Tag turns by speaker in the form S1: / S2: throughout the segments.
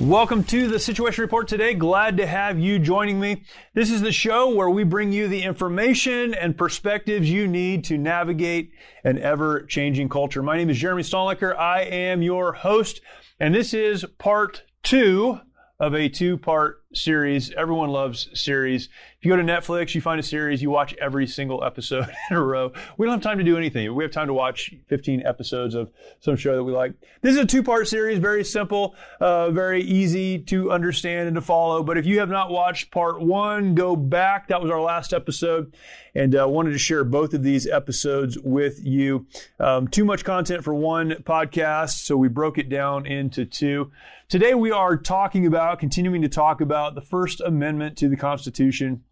S1: Welcome to the Situation Report today. Glad to have you joining me. This is the show where we bring you the information and perspectives you need to navigate an ever changing culture. My name is Jeremy Stalnecker. I am your host, and this is part two of a two part series. Everyone loves series. If you go to Netflix, you find a series, you watch every single episode in a row. We don't have time to do anything. We have time to watch 15 episodes of some show that we like. This is a two part series, very simple, uh, very easy to understand and to follow. But if you have not watched part one, go back. That was our last episode. And uh, wanted to share both of these episodes with you. Um, too much content for one podcast, so we broke it down into two. Today we are talking about, continuing to talk about the First Amendment to the Constitution.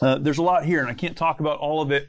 S1: Uh, there's a lot here, and I can't talk about all of it.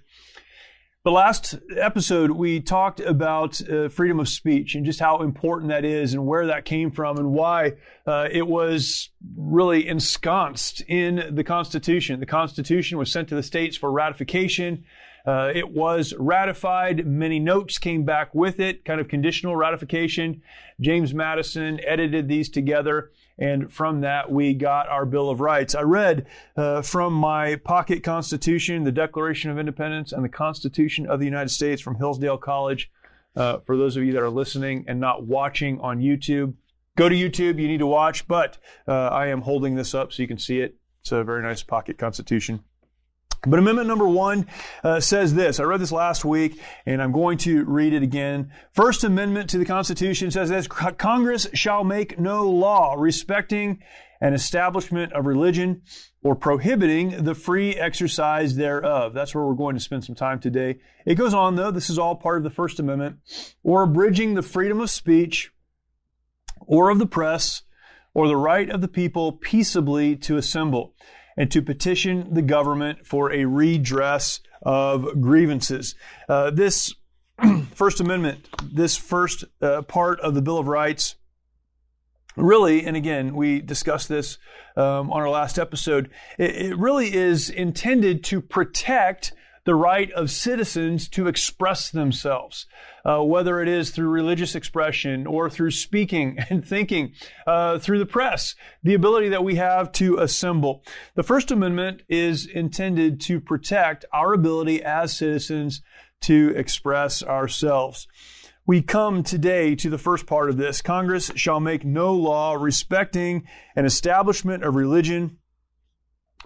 S1: The last episode, we talked about uh, freedom of speech and just how important that is and where that came from and why uh, it was really ensconced in the Constitution. The Constitution was sent to the states for ratification. Uh, it was ratified. Many notes came back with it, kind of conditional ratification. James Madison edited these together and from that, we got our Bill of Rights. I read uh, from my pocket Constitution, the Declaration of Independence, and the Constitution of the United States from Hillsdale College. Uh, for those of you that are listening and not watching on YouTube, go to YouTube. You need to watch, but uh, I am holding this up so you can see it. It's a very nice pocket Constitution. But Amendment number one uh, says this. I read this last week, and I'm going to read it again. First Amendment to the Constitution says this Congress shall make no law respecting an establishment of religion or prohibiting the free exercise thereof. That's where we're going to spend some time today. It goes on, though, this is all part of the First Amendment, or abridging the freedom of speech or of the press or the right of the people peaceably to assemble and to petition the government for a redress of grievances. Uh, this First Amendment, this first uh, part of the Bill of Rights, really, and again, we discussed this um, on our last episode, it, it really is intended to protect the right of citizens to express themselves, uh, whether it is through religious expression or through speaking and thinking, uh, through the press, the ability that we have to assemble. The First Amendment is intended to protect our ability as citizens to express ourselves. We come today to the first part of this. Congress shall make no law respecting an establishment of religion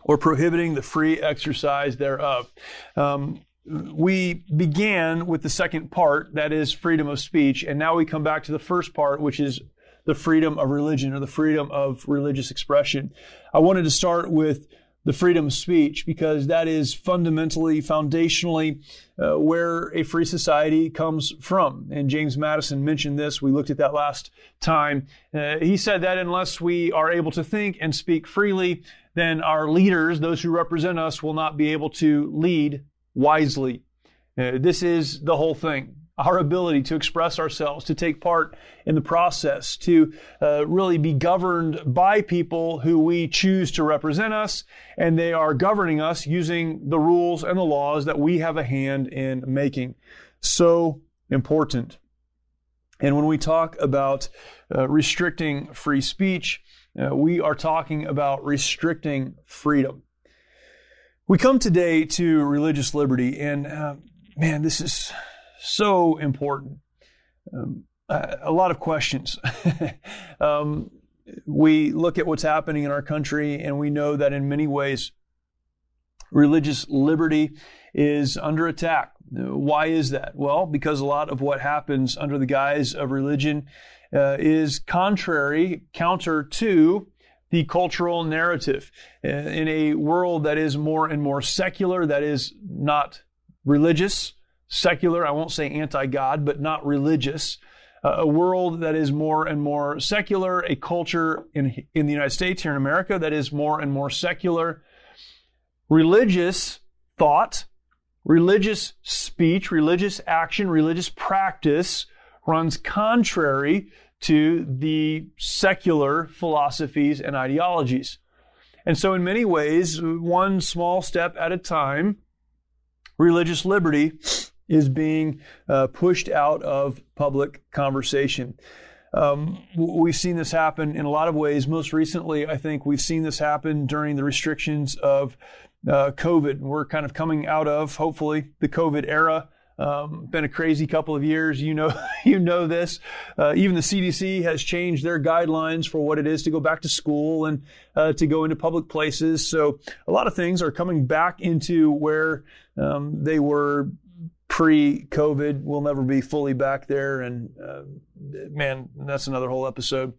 S1: or prohibiting the free exercise thereof. Um, we began with the second part, that is freedom of speech, and now we come back to the first part, which is the freedom of religion or the freedom of religious expression. I wanted to start with the freedom of speech because that is fundamentally, foundationally, uh, where a free society comes from. And James Madison mentioned this. We looked at that last time. Uh, he said that unless we are able to think and speak freely, then our leaders, those who represent us, will not be able to lead wisely. Uh, this is the whole thing. Our ability to express ourselves, to take part in the process, to uh, really be governed by people who we choose to represent us, and they are governing us using the rules and the laws that we have a hand in making. So important. And when we talk about uh, restricting free speech, uh, we are talking about restricting freedom. We come today to religious liberty, and uh, man, this is so important. Um, a lot of questions. um, we look at what's happening in our country, and we know that in many ways, religious liberty is under attack. Why is that? Well, because a lot of what happens under the guise of religion uh, is contrary, counter to the cultural narrative. Uh, in a world that is more and more secular, that is not religious, secular, I won't say anti God, but not religious. Uh, a world that is more and more secular, a culture in, in the United States, here in America, that is more and more secular. Religious thought, religious speech, religious action, religious practice runs contrary to the secular philosophies and ideologies. And so, in many ways, one small step at a time, religious liberty is being uh, pushed out of public conversation. Um, we've seen this happen in a lot of ways. Most recently, I think we've seen this happen during the restrictions of uh, COVID. We're kind of coming out of, hopefully, the COVID era. Um, been a crazy couple of years. You know, you know this. Uh, even the CDC has changed their guidelines for what it is to go back to school and uh, to go into public places. So a lot of things are coming back into where um, they were pre-COVID. We'll never be fully back there, and uh, man, that's another whole episode.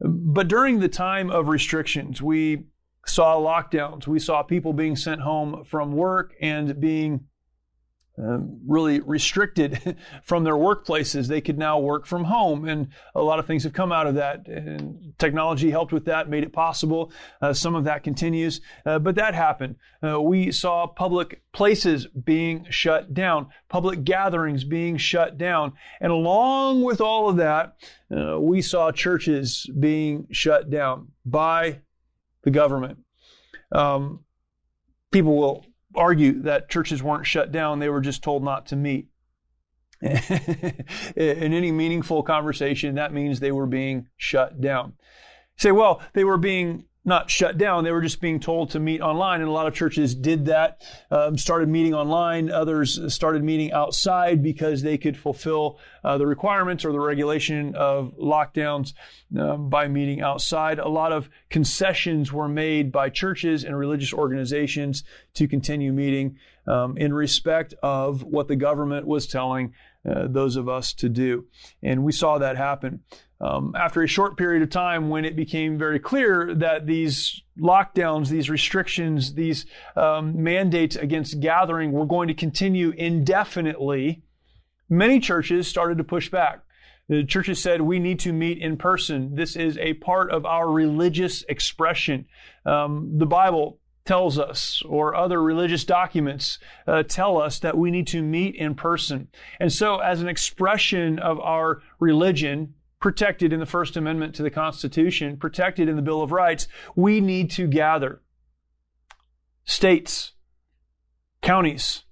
S1: But during the time of restrictions, we saw lockdowns. We saw people being sent home from work and being um, really restricted from their workplaces. They could now work from home, and a lot of things have come out of that. And technology helped with that, made it possible. Uh, some of that continues, uh, but that happened. Uh, we saw public places being shut down, public gatherings being shut down, and along with all of that, uh, we saw churches being shut down by the government. Um, people will argue that churches weren't shut down, they were just told not to meet. In any meaningful conversation, that means they were being shut down. Say, well, they were being not shut down. They were just being told to meet online. And a lot of churches did that, um, started meeting online. Others started meeting outside because they could fulfill uh, the requirements or the regulation of lockdowns um, by meeting outside. A lot of concessions were made by churches and religious organizations to continue meeting um, in respect of what the government was telling uh, those of us to do. And we saw that happen. Um, after a short period of time, when it became very clear that these lockdowns, these restrictions, these um, mandates against gathering were going to continue indefinitely, many churches started to push back. The churches said we need to meet in person. This is a part of our religious expression. Um, the Bible tells us, or other religious documents uh, tell us that we need to meet in person. And so, as an expression of our religion, protected in the First Amendment to the Constitution, protected in the Bill of Rights, we need to gather. States, counties,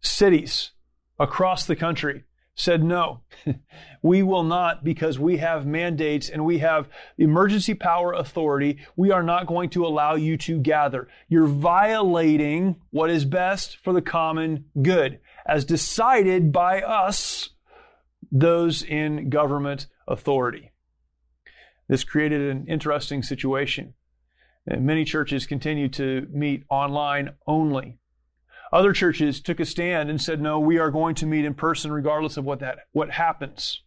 S1: cities across the country said no. we will not because we have mandates and we have emergency power authority. We are not going to allow you to gather. You're violating what is best for the common good as decided by us, those in government authority. This created an interesting situation. Many churches continue to meet online only. Other churches took a stand and said, no, we are going to meet in person regardless of what that, what happens.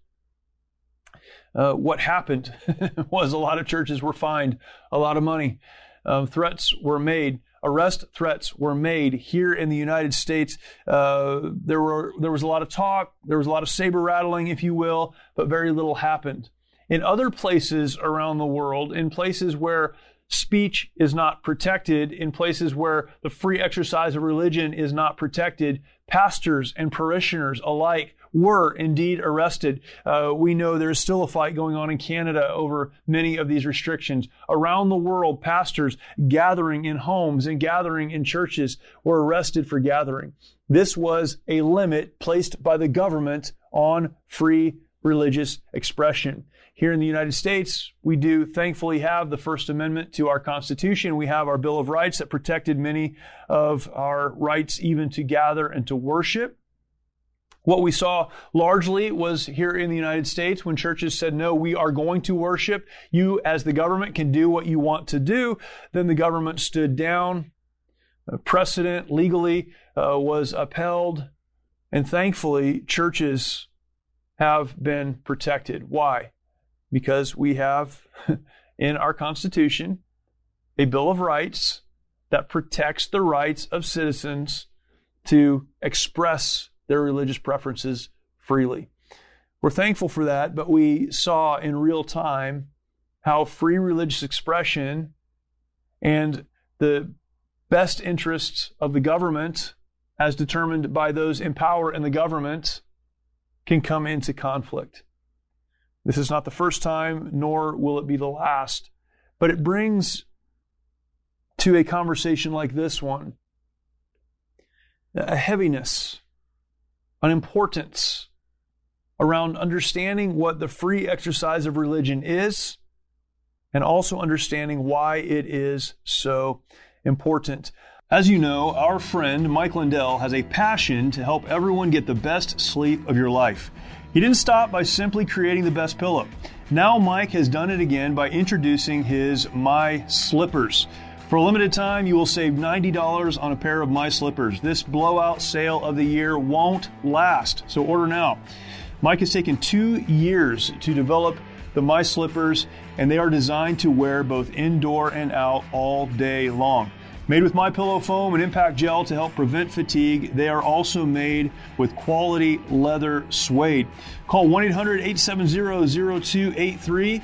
S1: Uh, what happened was a lot of churches were fined a lot of money. Um, threats were made. Arrest threats were made here in the United States. Uh, there were there was a lot of talk. There was a lot of saber rattling, if you will, but very little happened. In other places around the world, in places where speech is not protected in places where the free exercise of religion is not protected, pastors and parishioners alike were indeed arrested. Uh, we know there's still a fight going on in Canada over many of these restrictions. Around the world, pastors gathering in homes and gathering in churches were arrested for gathering. This was a limit placed by the government on free religious expression. Here in the United States, we do thankfully have the First Amendment to our Constitution. We have our Bill of Rights that protected many of our rights even to gather and to worship. What we saw largely was here in the United States when churches said, no, we are going to worship. You, as the government, can do what you want to do. Then the government stood down. A precedent legally uh, was upheld. And thankfully, churches have been protected. Why? because we have in our Constitution a Bill of Rights that protects the rights of citizens to express their religious preferences freely. We're thankful for that, but we saw in real time how free religious expression and the best interests of the government, as determined by those in power in the government, can come into conflict. This is not the first time, nor will it be the last, but it brings to a conversation like this one a heaviness, an importance around understanding what the free exercise of religion is and also understanding why it is so important. As you know, our friend Mike Lindell has a passion to help everyone get the best sleep of your life. He didn't stop by simply creating the best pillow. Now Mike has done it again by introducing his My Slippers. For a limited time, you will save $90 on a pair of My Slippers. This blowout sale of the year won't last, so order now. Mike has taken two years to develop the My Slippers, and they are designed to wear both indoor and out all day long. Made with My Pillow foam and impact gel to help prevent fatigue, they are also made with quality leather suede. Call 1-800-870-0283.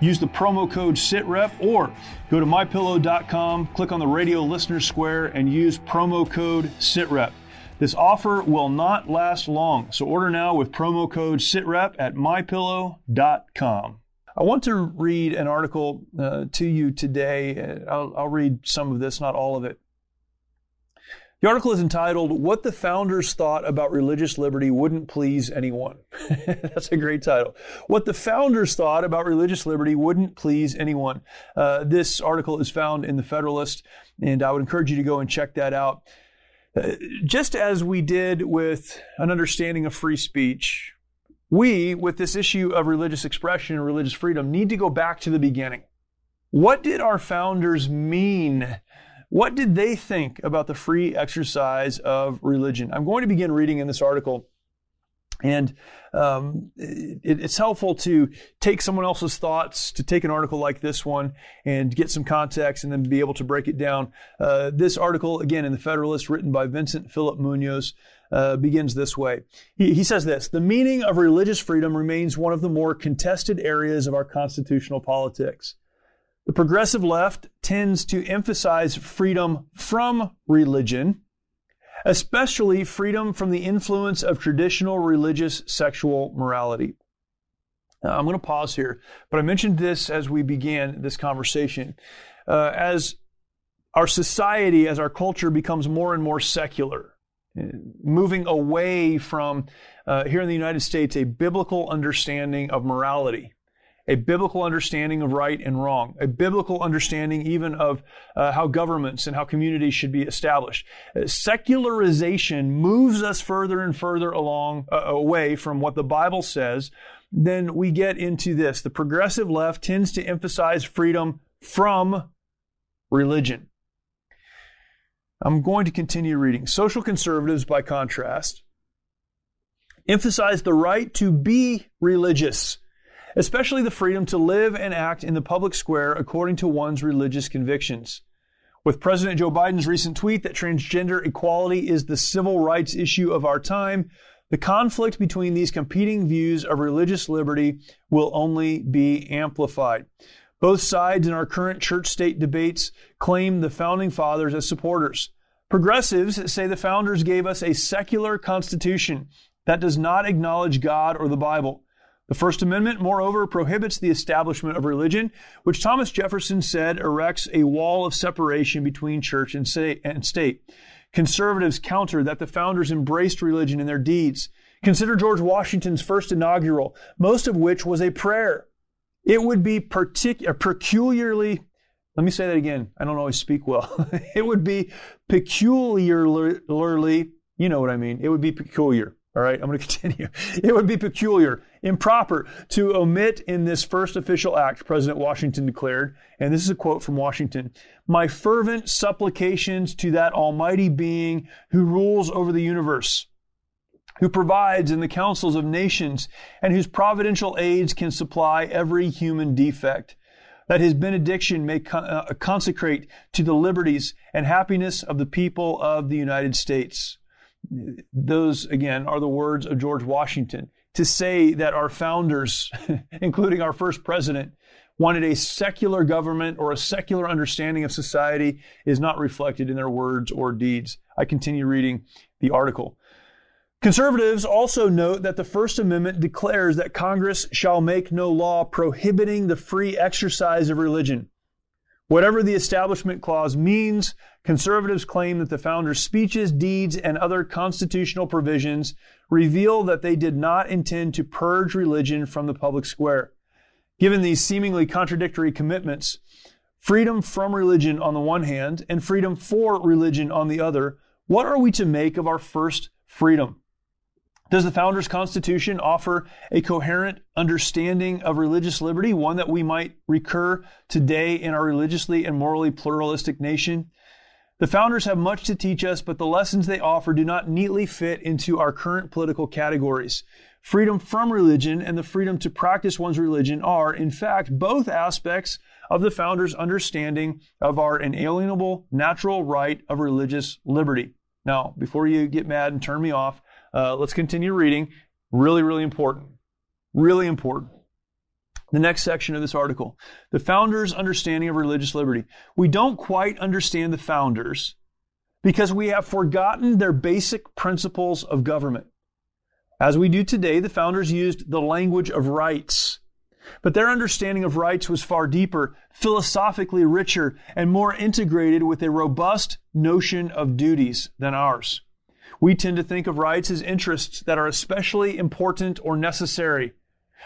S1: Use the promo code SITREP or go to mypillow.com, click on the radio listener square, and use promo code SITREP. This offer will not last long, so order now with promo code SITREP at mypillow.com. I want to read an article uh, to you today. I'll, I'll read some of this, not all of it. The article is entitled, What the Founders Thought About Religious Liberty Wouldn't Please Anyone. That's a great title. What the Founders Thought About Religious Liberty Wouldn't Please Anyone. Uh, this article is found in the Federalist, and I would encourage you to go and check that out. Uh, just as we did with an understanding of free speech, we, with this issue of religious expression and religious freedom, need to go back to the beginning. What did our founders mean? What did they think about the free exercise of religion? I'm going to begin reading in this article and um, it, it's helpful to take someone else's thoughts, to take an article like this one and get some context and then be able to break it down. Uh, this article, again, in the Federalist, written by Vincent Philip Munoz, uh, begins this way. He, he says this The meaning of religious freedom remains one of the more contested areas of our constitutional politics. The progressive left tends to emphasize freedom from religion especially freedom from the influence of traditional religious sexual morality. Now, I'm going to pause here, but I mentioned this as we began this conversation. Uh, as our society, as our culture becomes more and more secular, uh, moving away from, uh, here in the United States, a biblical understanding of morality a biblical understanding of right and wrong, a biblical understanding even of uh, how governments and how communities should be established. Uh, secularization moves us further and further along, uh, away from what the Bible says. Then we get into this. The progressive left tends to emphasize freedom from religion. I'm going to continue reading. Social conservatives, by contrast, emphasize the right to be religious especially the freedom to live and act in the public square according to one's religious convictions. With President Joe Biden's recent tweet that transgender equality is the civil rights issue of our time, the conflict between these competing views of religious liberty will only be amplified. Both sides in our current church state debates claim the founding fathers as supporters. Progressives say the founders gave us a secular constitution that does not acknowledge God or the Bible. The First Amendment, moreover, prohibits the establishment of religion, which Thomas Jefferson said erects a wall of separation between church and state. Conservatives counter that the founders embraced religion in their deeds. Consider George Washington's first inaugural, most of which was a prayer. It would be partic- peculiarly, let me say that again. I don't always speak well. it would be peculiarly, you know what I mean. It would be peculiar. All right, I'm going to continue. It would be peculiar, improper to omit in this first official act, President Washington declared, and this is a quote from Washington, my fervent supplications to that almighty being who rules over the universe, who provides in the councils of nations, and whose providential aids can supply every human defect that his benediction may uh, consecrate to the liberties and happiness of the people of the United States. Those, again, are the words of George Washington. To say that our founders, including our first president, wanted a secular government or a secular understanding of society is not reflected in their words or deeds. I continue reading the article. Conservatives also note that the First Amendment declares that Congress shall make no law prohibiting the free exercise of religion. Whatever the Establishment Clause means, conservatives claim that the founders' speeches, deeds, and other constitutional provisions reveal that they did not intend to purge religion from the public square. Given these seemingly contradictory commitments, freedom from religion on the one hand and freedom for religion on the other, what are we to make of our first freedom? Does the Founders Constitution offer a coherent understanding of religious liberty, one that we might recur today in our religiously and morally pluralistic nation? The Founders have much to teach us, but the lessons they offer do not neatly fit into our current political categories. Freedom from religion and the freedom to practice one's religion are, in fact, both aspects of the Founders' understanding of our inalienable natural right of religious liberty. Now, before you get mad and turn me off, uh, let's continue reading. Really, really important. Really important. The next section of this article the founders' understanding of religious liberty. We don't quite understand the founders because we have forgotten their basic principles of government. As we do today, the founders used the language of rights. But their understanding of rights was far deeper, philosophically richer, and more integrated with a robust notion of duties than ours. We tend to think of rights as interests that are especially important or necessary.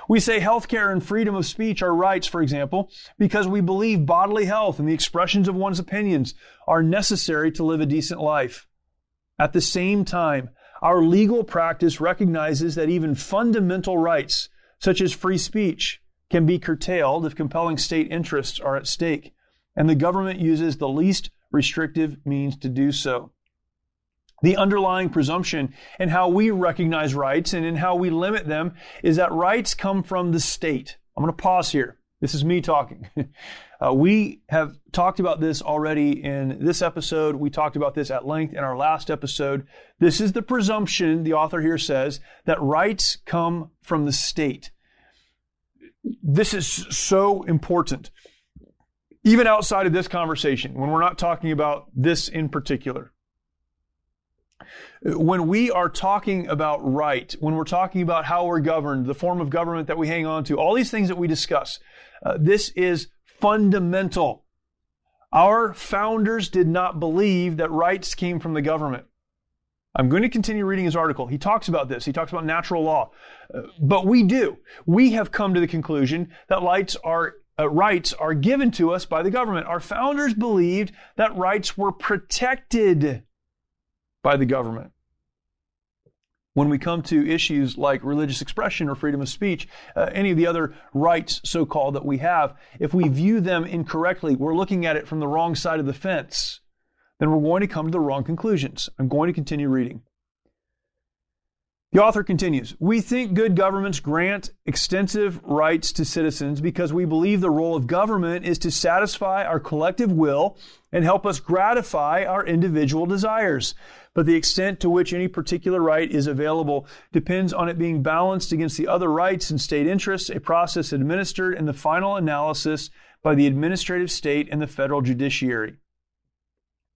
S1: We say healthcare and freedom of speech are rights, for example, because we believe bodily health and the expressions of one's opinions are necessary to live a decent life. At the same time, our legal practice recognizes that even fundamental rights, such as free speech, can be curtailed if compelling state interests are at stake, and the government uses the least restrictive means to do so the underlying presumption in how we recognize rights and in how we limit them is that rights come from the state. I'm going to pause here. This is me talking. uh, we have talked about this already in this episode. We talked about this at length in our last episode. This is the presumption, the author here says, that rights come from the state. This is so important. Even outside of this conversation, when we're not talking about this in particular. When we are talking about right, when we're talking about how we're governed, the form of government that we hang on to, all these things that we discuss, uh, this is fundamental. Our founders did not believe that rights came from the government. I'm going to continue reading his article. He talks about this. He talks about natural law. Uh, but we do. We have come to the conclusion that rights are uh, rights are given to us by the government. Our founders believed that rights were protected by the government. When we come to issues like religious expression or freedom of speech, uh, any of the other rights, so called, that we have, if we view them incorrectly, we're looking at it from the wrong side of the fence, then we're going to come to the wrong conclusions. I'm going to continue reading. The author continues We think good governments grant extensive rights to citizens because we believe the role of government is to satisfy our collective will and help us gratify our individual desires. But the extent to which any particular right is available depends on it being balanced against the other rights and state interests, a process administered in the final analysis by the administrative state and the federal judiciary.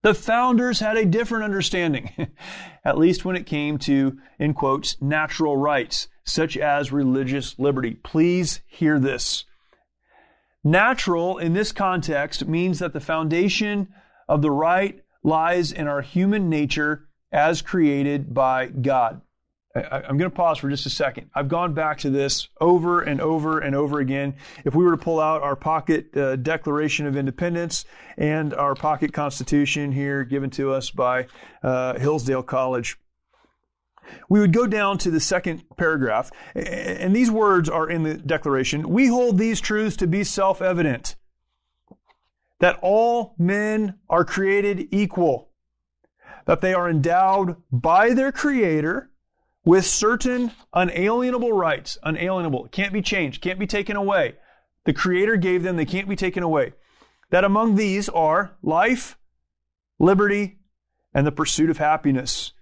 S1: The founders had a different understanding, at least when it came to, in quotes, natural rights, such as religious liberty. Please hear this. Natural in this context means that the foundation of the right lies in our human nature as created by God. I, am going to pause for just a second. I've gone back to this over and over and over again. If we were to pull out our pocket uh, Declaration of Independence and our pocket Constitution here given to us by uh, Hillsdale College, we would go down to the second paragraph, and these words are in the Declaration. We hold these truths to be self evident that all men are created equal, that they are endowed by their Creator with certain unalienable rights, unalienable, can't be changed, can't be taken away. The Creator gave them, they can't be taken away. That among these are life, liberty, and the pursuit of happiness.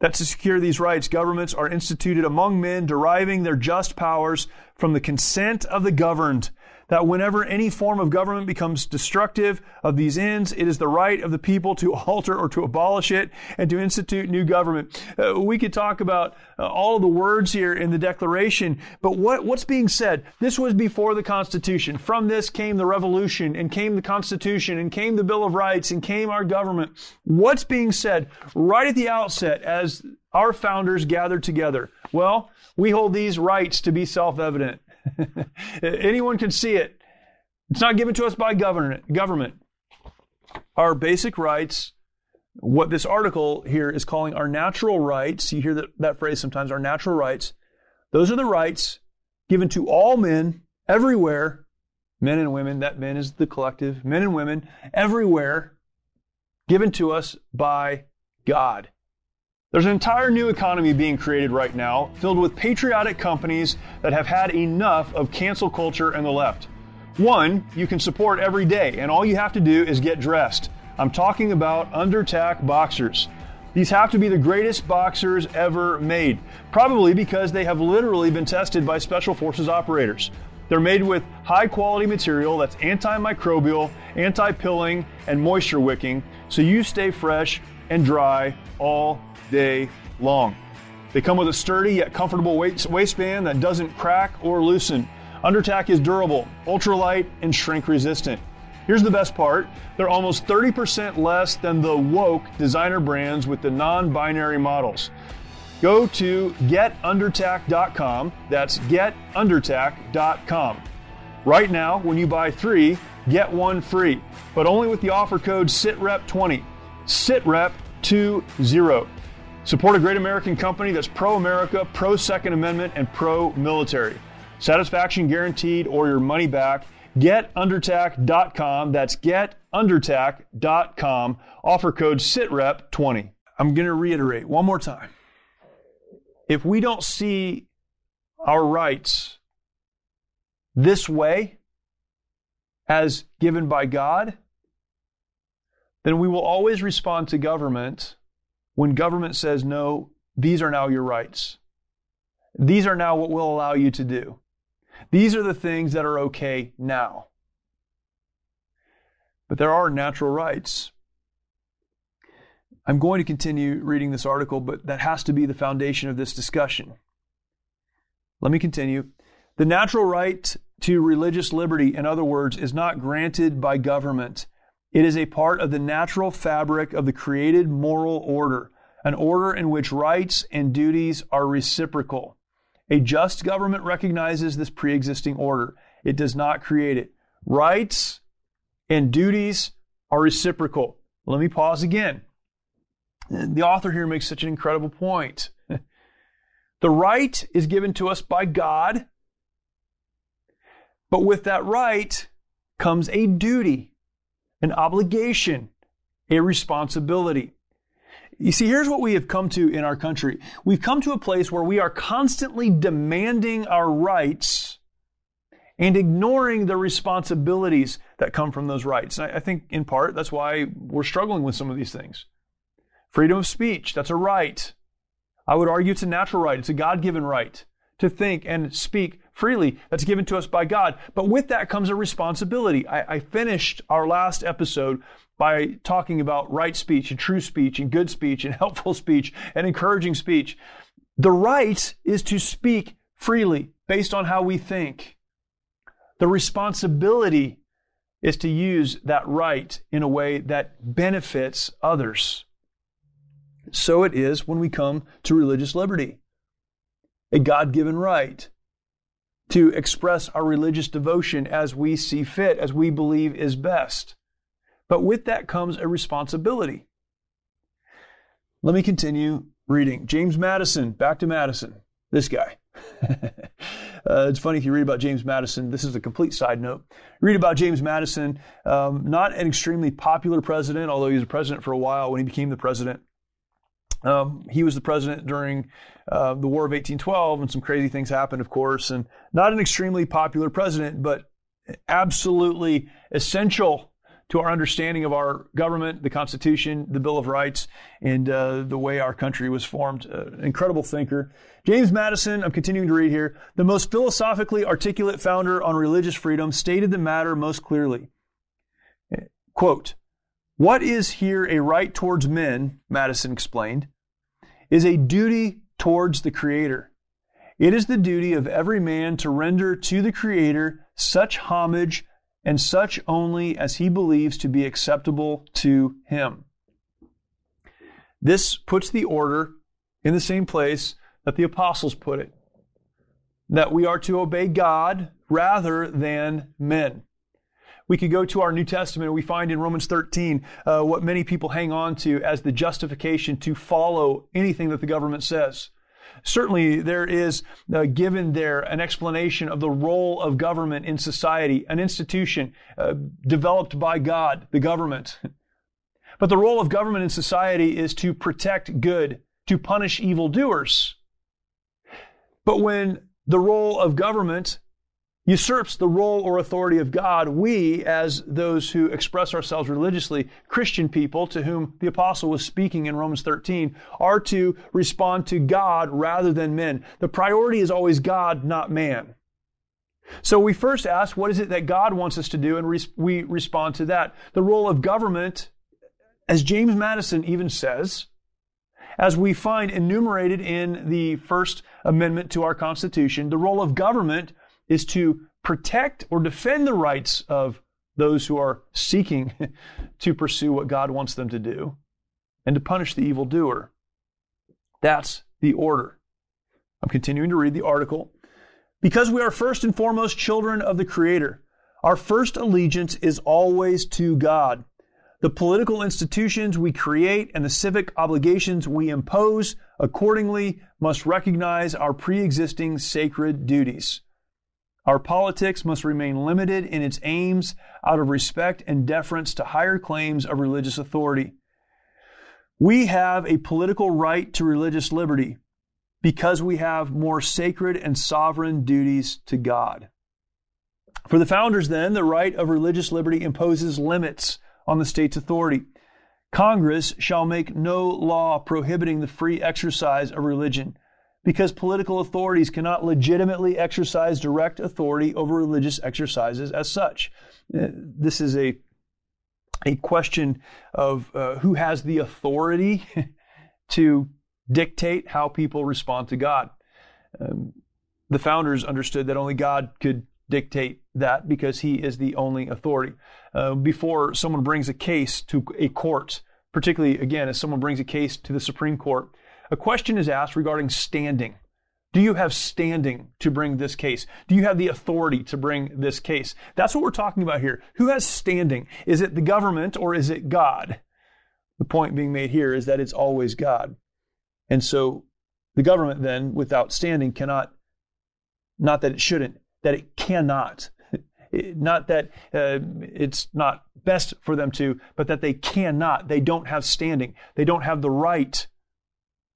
S1: That to secure these rights, governments are instituted among men, deriving their just powers from the consent of the governed that whenever any form of government becomes destructive of these ends, it is the right of the people to alter or to abolish it and to institute new government. Uh, we could talk about uh, all of the words here in the Declaration, but what, what's being said? This was before the Constitution. From this came the Revolution and came the Constitution and came the Bill of Rights and came our government. What's being said right at the outset as our founders gathered together? Well, we hold these rights to be self-evident. Anyone can see it. It's not given to us by government. Government. Our basic rights, what this article here is calling our natural rights, you hear that, that phrase sometimes, our natural rights, those are the rights given to all men everywhere, men and women, that men is the collective, men and women everywhere, given to us by God. There's an entire new economy being created right now, filled with patriotic companies that have had enough of cancel culture and the left. One you can support every day, and all you have to do is get dressed. I'm talking about undertac boxers. These have to be the greatest boxers ever made, probably because they have literally been tested by Special Forces operators. They're made with high quality material that's antimicrobial, anti pilling, and moisture wicking, so you stay fresh and dry all day long. They come with a sturdy yet comfortable waistband that doesn't crack or loosen. Undertac is durable, ultralight, and shrink resistant. Here's the best part they're almost 30% less than the woke designer brands with the non binary models. Go to getundertac.com. That's getundertac.com. Right now, when you buy three, get one free, but only with the offer code SITREP20. SITREP20. Support a great American company that's pro America, pro Second Amendment, and pro military. Satisfaction guaranteed or your money back. GetUndertac.com. That's GetUndertac.com. Offer code SITREP20. I'm going to reiterate one more time. If we don't see our rights this way, as given by God, then we will always respond to government when government says, no, these are now your rights. These are now what we'll allow you to do. These are the things that are okay now. But there are natural rights. I'm going to continue reading this article, but that has to be the foundation of this discussion. Let me continue. The natural right to religious liberty, in other words, is not granted by government. It is a part of the natural fabric of the created moral order, an order in which rights and duties are reciprocal. A just government recognizes this pre existing order, it does not create it. Rights and duties are reciprocal. Let me pause again. The author here makes such an incredible point. the right is given to us by God, but with that right comes a duty an obligation, a responsibility. You see, here's what we have come to in our country. We've come to a place where we are constantly demanding our rights and ignoring the responsibilities that come from those rights. And I think in part that's why we're struggling with some of these things. Freedom of speech, that's a right. I would argue it's a natural right. It's a God given right to think and speak freely. That's given to us by God. But with that comes a responsibility. I, I finished our last episode by talking about right speech and true speech and good speech and helpful speech and encouraging speech. The right is to speak freely based on how we think. The responsibility is to use that right in a way that benefits others. So it is when we come to religious liberty, a God given right to express our religious devotion as we see fit, as we believe is best. But with that comes a responsibility. Let me continue reading. James Madison, back to Madison, this guy. uh, it's funny if you read about James Madison. This is a complete side note. Read about James Madison, um, not an extremely popular president, although he was a president for a while when he became the president. Um, he was the president during uh, the War of 1812, and some crazy things happened, of course, and not an extremely popular president, but absolutely essential to our understanding of our government, the Constitution, the Bill of Rights, and uh, the way our country was formed. Uh, incredible thinker. James Madison, I'm continuing to read here, the most philosophically articulate founder on religious freedom, stated the matter most clearly. Quote, what is here a right towards men, Madison explained, is a duty towards the Creator. It is the duty of every man to render to the Creator such homage and such only as he believes to be acceptable to him. This puts the order in the same place that the apostles put it that we are to obey God rather than men. We could go to our New Testament. And we find in Romans 13 uh, what many people hang on to as the justification to follow anything that the government says. Certainly, there is uh, given there an explanation of the role of government in society, an institution uh, developed by God, the government. But the role of government in society is to protect good, to punish evildoers. But when the role of government usurps the role or authority of God, we, as those who express ourselves religiously, Christian people to whom the apostle was speaking in Romans 13, are to respond to God rather than men. The priority is always God, not man. So we first ask, what is it that God wants us to do? And we respond to that. The role of government, as James Madison even says, as we find enumerated in the First Amendment to our Constitution, the role of government is to protect or defend the rights of those who are seeking to pursue what God wants them to do and to punish the evildoer. That's the order. I'm continuing to read the article. Because we are first and foremost children of the Creator, our first allegiance is always to God. The political institutions we create and the civic obligations we impose accordingly must recognize our pre existing sacred duties. Our politics must remain limited in its aims out of respect and deference to higher claims of religious authority. We have a political right to religious liberty because we have more sacred and sovereign duties to God. For the founders, then, the right of religious liberty imposes limits on the state's authority. Congress shall make no law prohibiting the free exercise of religion because political authorities cannot legitimately exercise direct authority over religious exercises as such. Uh, this is a, a question of uh, who has the authority to dictate how people respond to God. Um, the founders understood that only God could dictate that because he is the only authority. Uh, before someone brings a case to a court, particularly again, as someone brings a case to the Supreme Court, a question is asked regarding standing. Do you have standing to bring this case? Do you have the authority to bring this case? That's what we're talking about here. Who has standing? Is it the government or is it God? The point being made here is that it's always God. And so the government then, without standing, cannot, not that it shouldn't, that it cannot. not that uh, it's not best for them to, but that they cannot. They don't have standing. They don't have the right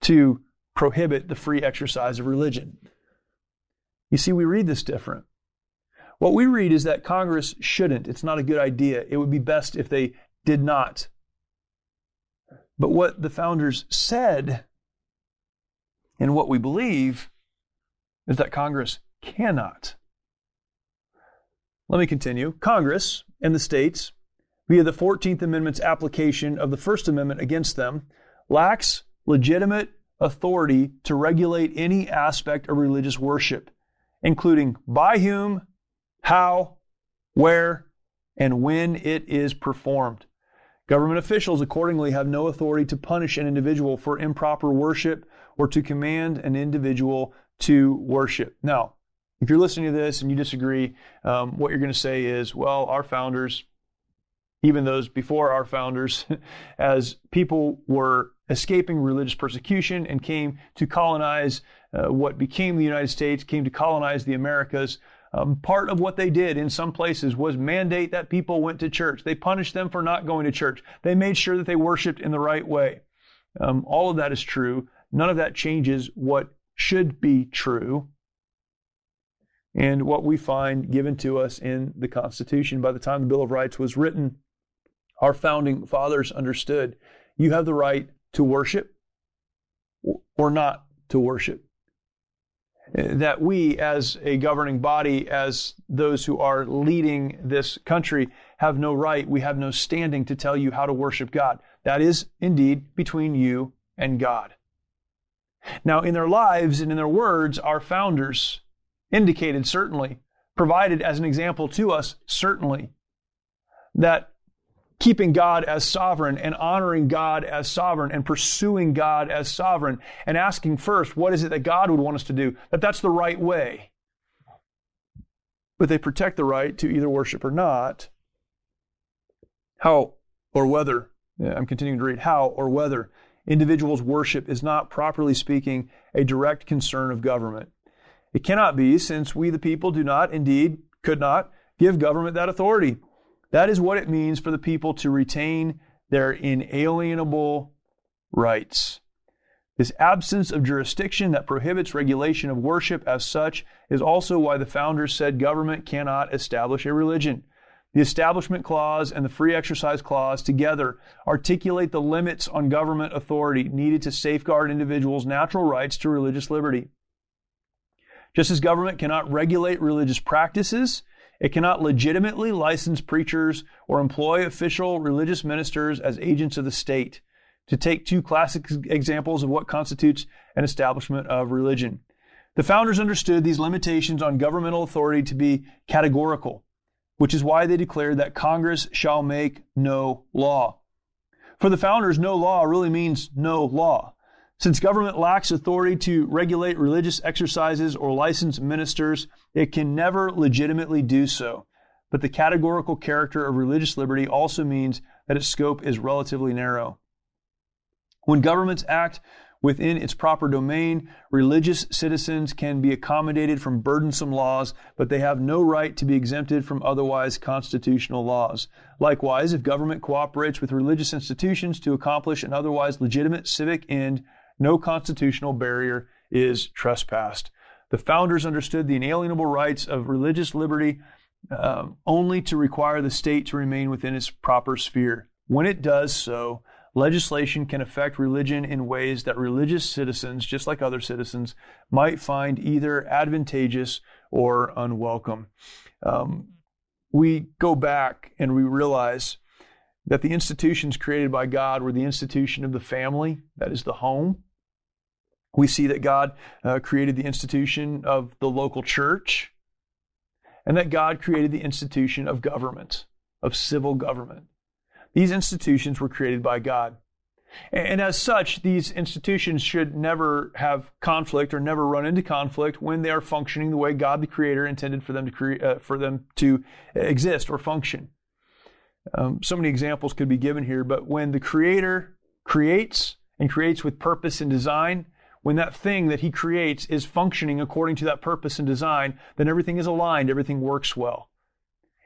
S1: to prohibit the free exercise of religion. You see, we read this different. What we read is that Congress shouldn't. It's not a good idea. It would be best if they did not. But what the founders said and what we believe is that Congress cannot. Let me continue. Congress and the states, via the 14th Amendment's application of the First Amendment against them, lacks legitimate authority to regulate any aspect of religious worship, including by whom, how, where, and when it is performed. Government officials accordingly have no authority to punish an individual for improper worship or to command an individual to worship. Now, if you're listening to this and you disagree, um, what you're going to say is, well, our founders, even those before our founders, as people were escaping religious persecution and came to colonize uh, what became the United States, came to colonize the Americas, um, part of what they did in some places was mandate that people went to church. They punished them for not going to church. They made sure that they worshiped in the right way. Um, all of that is true. None of that changes what should be true and what we find given to us in the Constitution. By the time the Bill of Rights was written, our founding fathers understood you have the right to worship or not to worship that we, as a governing body, as those who are leading this country, have no right, we have no standing to tell you how to worship God. That is indeed between you and God. Now, in their lives and in their words, our founders indicated certainly, provided as an example to us certainly, that keeping God as sovereign and honoring God as sovereign and pursuing God as sovereign and asking first, what is it that God would want us to do? That that's the right way. But they protect the right to either worship or not. How or whether, I'm continuing to read, how or whether individuals' worship is not, properly speaking, a direct concern of government. It cannot be, since we the people do not, indeed, could not, give government that authority. That is what it means for the people to retain their inalienable rights. This absence of jurisdiction that prohibits regulation of worship as such is also why the founders said government cannot establish a religion. The Establishment Clause and the Free Exercise Clause together articulate the limits on government authority needed to safeguard individuals' natural rights to religious liberty. Just as government cannot regulate religious practices, it cannot legitimately license preachers or employ official religious ministers as agents of the state. To take two classic examples of what constitutes an establishment of religion. The founders understood these limitations on governmental authority to be categorical, which is why they declared that Congress shall make no law. For the founders, no law really means no law. Since government lacks authority to regulate religious exercises or license ministers, it can never legitimately do so. But the categorical character of religious liberty also means that its scope is relatively narrow. When governments act within its proper domain, religious citizens can be accommodated from burdensome laws, but they have no right to be exempted from otherwise constitutional laws. Likewise, if government cooperates with religious institutions to accomplish an otherwise legitimate civic end, no constitutional barrier is trespassed. The founders understood the inalienable rights of religious liberty uh, only to require the state to remain within its proper sphere. When it does so, legislation can affect religion in ways that religious citizens, just like other citizens, might find either advantageous or unwelcome. Um, we go back and we realize that the institutions created by God were the institution of the family, that is the home. We see that God uh, created the institution of the local church, and that God created the institution of government, of civil government. These institutions were created by God. And as such, these institutions should never have conflict or never run into conflict when they are functioning the way God the Creator intended for them to create, uh, for them to exist or function. Um, so many examples could be given here, but when the Creator creates and creates with purpose and design, when that thing that He creates is functioning according to that purpose and design, then everything is aligned, everything works well.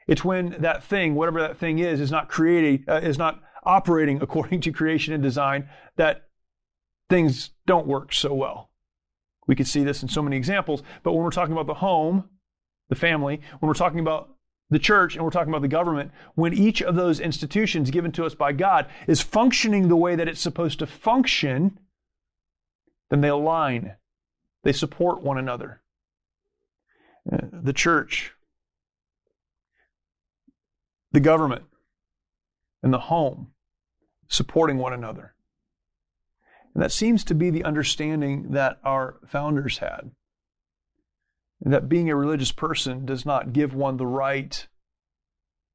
S1: It's when that thing, whatever that thing is, is not creating, uh, is not operating according to creation and design that things don't work so well. We could see this in so many examples, but when we're talking about the home, the family, when we're talking about the church and we're talking about the government, when each of those institutions given to us by God is functioning the way that it's supposed to function, then they align. They support one another. uh, the church, the government, and the home supporting one another. And that seems to be the understanding that our founders had. That being a religious person does not give one the right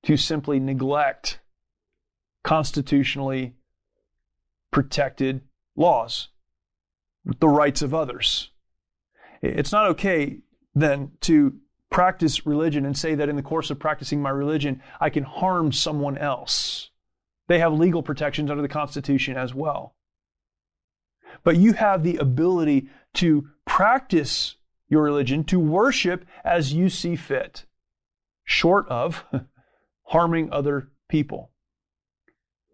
S1: to simply neglect constitutionally protected laws, the rights of others. It's not okay then to practice religion and say that in the course of practicing my religion, I can harm someone else. They have legal protections under the Constitution as well. But you have the ability to practice your religion, to worship as you see fit, short of harming other people.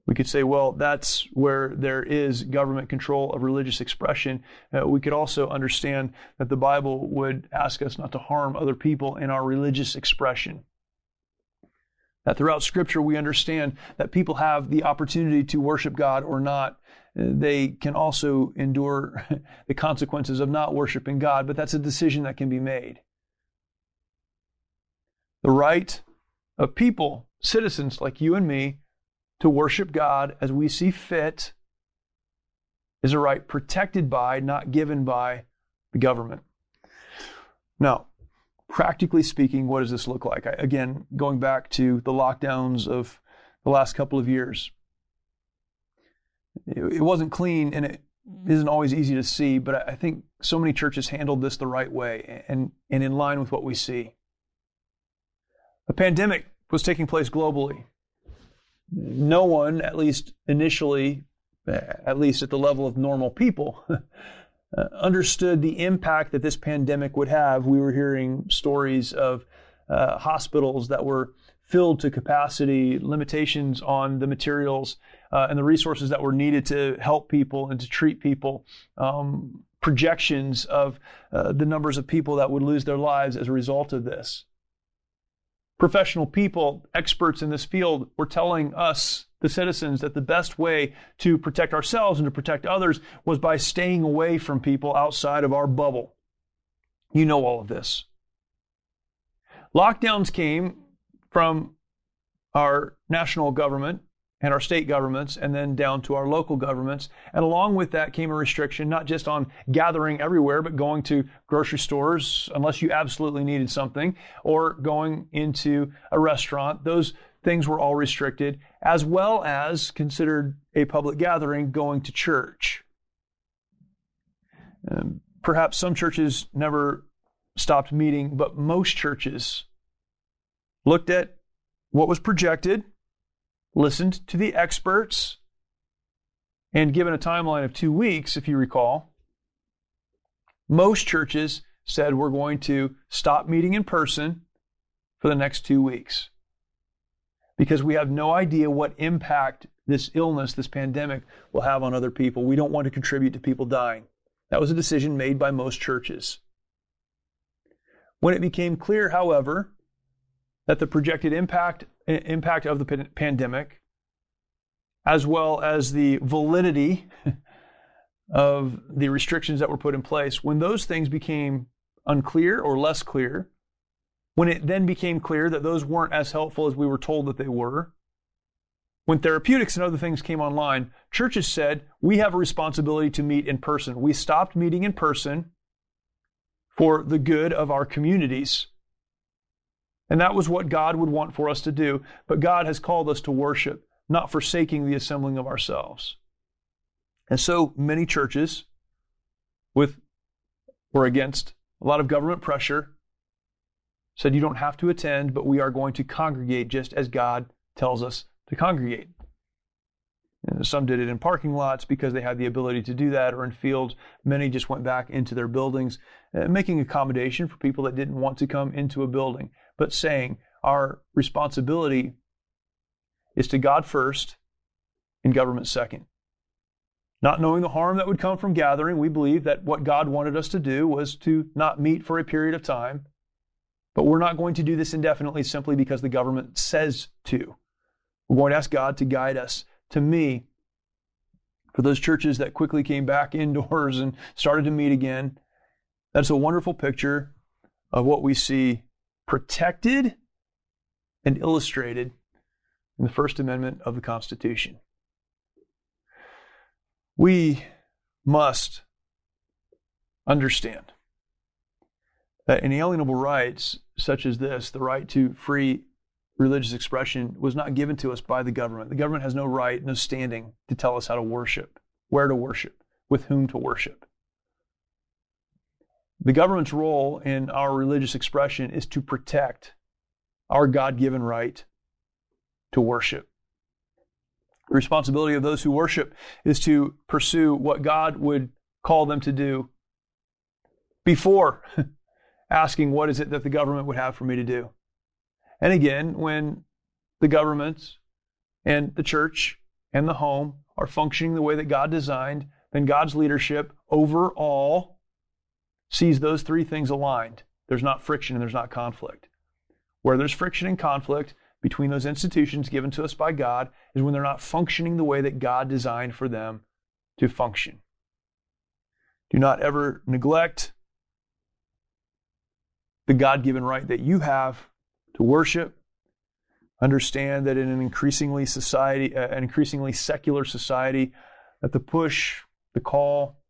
S1: We could say, well, that's where there is government control of religious expression. Uh, we could also understand that the Bible would ask us not to harm other people in our religious expression. That throughout Scripture, we understand that people have the opportunity to worship God or not. They can also endure the consequences of not worshiping God, but that's a decision that can be made. The right of people, citizens like you and me, to worship God as we see fit is a right protected by, not given by, the government. Now, practically speaking, what does this look like? I, again, going back to the lockdowns of the last couple of years, it, it wasn't clean and it mm-hmm. isn't always easy to see, but I think so many churches handled this the right way and, and in line with what we see. A pandemic was taking place globally. No one, at least initially, at least at the level of normal people, uh, understood the impact that this pandemic would have. We were hearing stories of uh, hospitals that were filled to capacity, limitations on the materials uh, and the resources that were needed to help people and to treat people, um, projections of uh, the numbers of people that would lose their lives as a result of this. Professional people, experts in this field, were telling us the citizens that the best way to protect ourselves and to protect others was by staying away from people outside of our bubble. You know all of this. Lockdowns came from our national government and our state governments, and then down to our local governments. And along with that came a restriction, not just on gathering everywhere, but going to grocery stores unless you absolutely needed something, or going into a restaurant. Those things were all restricted, as well as considered a public gathering going to church. Um, perhaps some churches never stopped meeting, but most churches looked at what was projected, listened to the experts, and given a timeline of two weeks, if you recall, most churches said we're going to stop meeting in person for the next two weeks because we have no idea what impact this illness, this pandemic, will have on other people. We don't want to contribute to people dying. That was a decision made by most churches. When it became clear, however, that the projected impact, impact of the pandemic, as well as the validity of the restrictions that were put in place, when those things became unclear or less clear, when it then became clear that those weren't as helpful as we were told that they were, when therapeutics and other things came online, churches said, we have a responsibility to meet in person. We stopped meeting in person for the good of our communities. And that was what God would want for us to do. But God has called us to worship, not forsaking the assembling of ourselves. And so many churches with were against a lot of government pressure said you don't have to attend, but we are going to congregate just as God tells us to congregate. Some did it in parking lots because they had the ability to do that, or in fields. Many just went back into their buildings, uh, making accommodation for people that didn't want to come into a building, but saying our responsibility is to God first and government second. Not knowing the harm that would come from gathering, we believe that what God wanted us to do was to not meet for a period of time, but we're not going to do this indefinitely simply because the government says to. We're going to ask God to guide us. To me, for those churches that quickly came back indoors and started to meet again, that's a wonderful picture of what we see protected and illustrated in the First Amendment of the Constitution. We must understand that inalienable rights such as this, the right to free religious expression, was not given to us by the government. The government has no right, no standing to tell us how to worship, where to worship, with whom to worship. The government's role in our religious expression is to protect our God given right to worship. The responsibility of those who worship is to pursue what God would call them to do before asking, What is it that the government would have for me to do? And again, when the government and the church and the home are functioning the way that God designed, then God's leadership overall sees those three things aligned. There's not friction and there's not conflict. Where there's friction and conflict, between those institutions given to us by God is when they're not functioning the way that God designed for them to function. Do not ever neglect the God given right that you have to worship. Understand that in an increasingly society, uh, an increasingly secular society, that the push, the call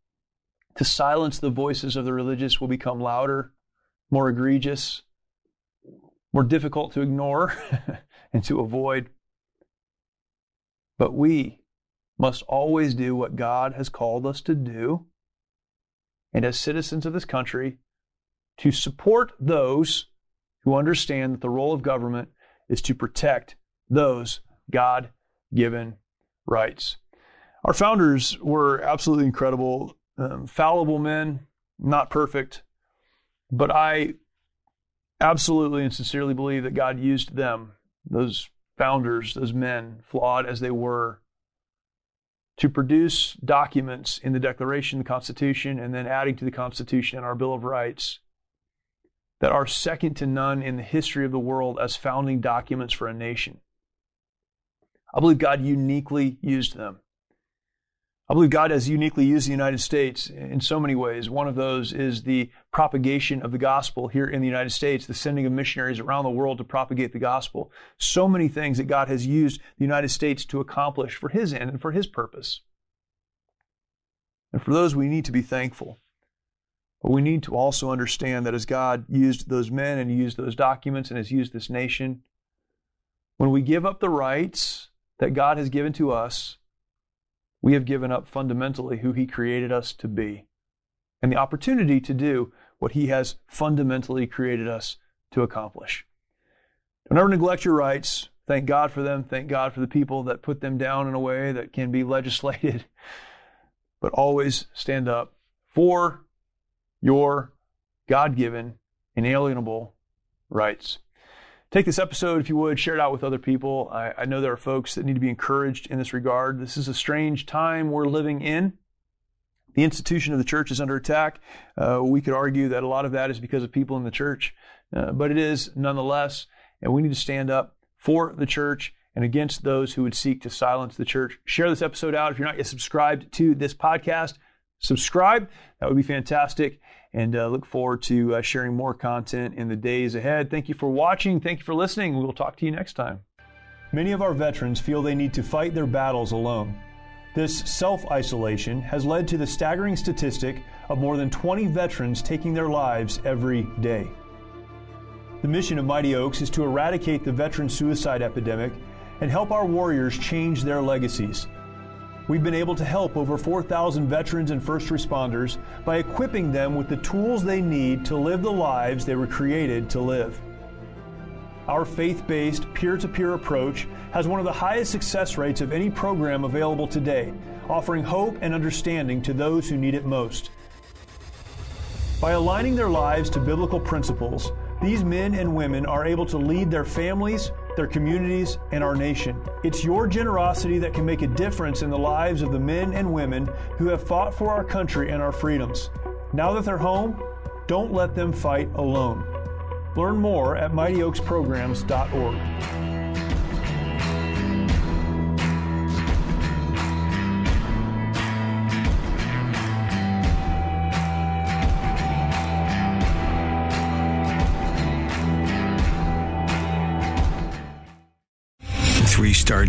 S1: to silence the voices of the religious will become louder, more egregious, more difficult to ignore and to avoid. But we must always do what God has called us to do. And as citizens of this country, to support those who understand that the role of government is to protect those God given rights. Our founders were absolutely incredible, um, fallible men, not perfect, but I absolutely and sincerely believe that God used them, those founders, those men, flawed as they were, to produce documents in the Declaration, the Constitution, and then adding to the Constitution and our Bill of Rights that are second to none in the history of the world as founding documents for a nation. I believe God uniquely used them. I believe God has uniquely used the United States in so many ways. One of those is the propagation of the gospel here in the United States, the sending of missionaries around the world to propagate the gospel. So many things that God has used the United States to accomplish for His end and for His purpose. And for those, we need to be thankful. But we need to also understand that as God used those men and used those documents and has used this nation, when we give up the rights that God has given to us, we have given up fundamentally who He created us to be and the opportunity to do what He has fundamentally created us to accomplish. Don't ever neglect your rights. Thank God for them. Thank God for the people that put them down in a way that can be legislated. But always stand up for your God given, inalienable rights. Take this episode, if you would, share it out with other people. I, I, know there are folks that need to be encouraged in this regard. This is a strange time we're living in. The institution of the church is under attack. Uh, we could argue that a lot of that is because of people in the church, uh, but it is nonetheless. And we need to stand up for the church and against those who would seek to silence the church. Share this episode out. If you're not yet subscribed to this podcast, subscribe. That would be fantastic and uh, look forward to uh, sharing more content in the days ahead. Thank you for watching. Thank you for listening. We will talk to you next time. Many of our veterans feel they need to fight their battles alone. This self isolation has led to the staggering statistic of more than 20 veterans taking their lives every day. The mission of Mighty Oaks is to eradicate the veteran suicide epidemic and help our warriors change their legacies we've been able to help over 4,000 veterans and first responders by equipping them with the tools they need to live the lives they were created to live. Our faith based, peer to peer approach has one of the highest success rates of any program available today, offering hope and understanding to those who need it most. By aligning their lives to biblical principles, these men and women are able to lead their families, their communities, and our nation. It's your generosity that can make a difference in the lives of the men and women who have fought for our country and our freedoms. Now that they're home, don't let them fight alone. Learn more at mightyoaksprograms.org.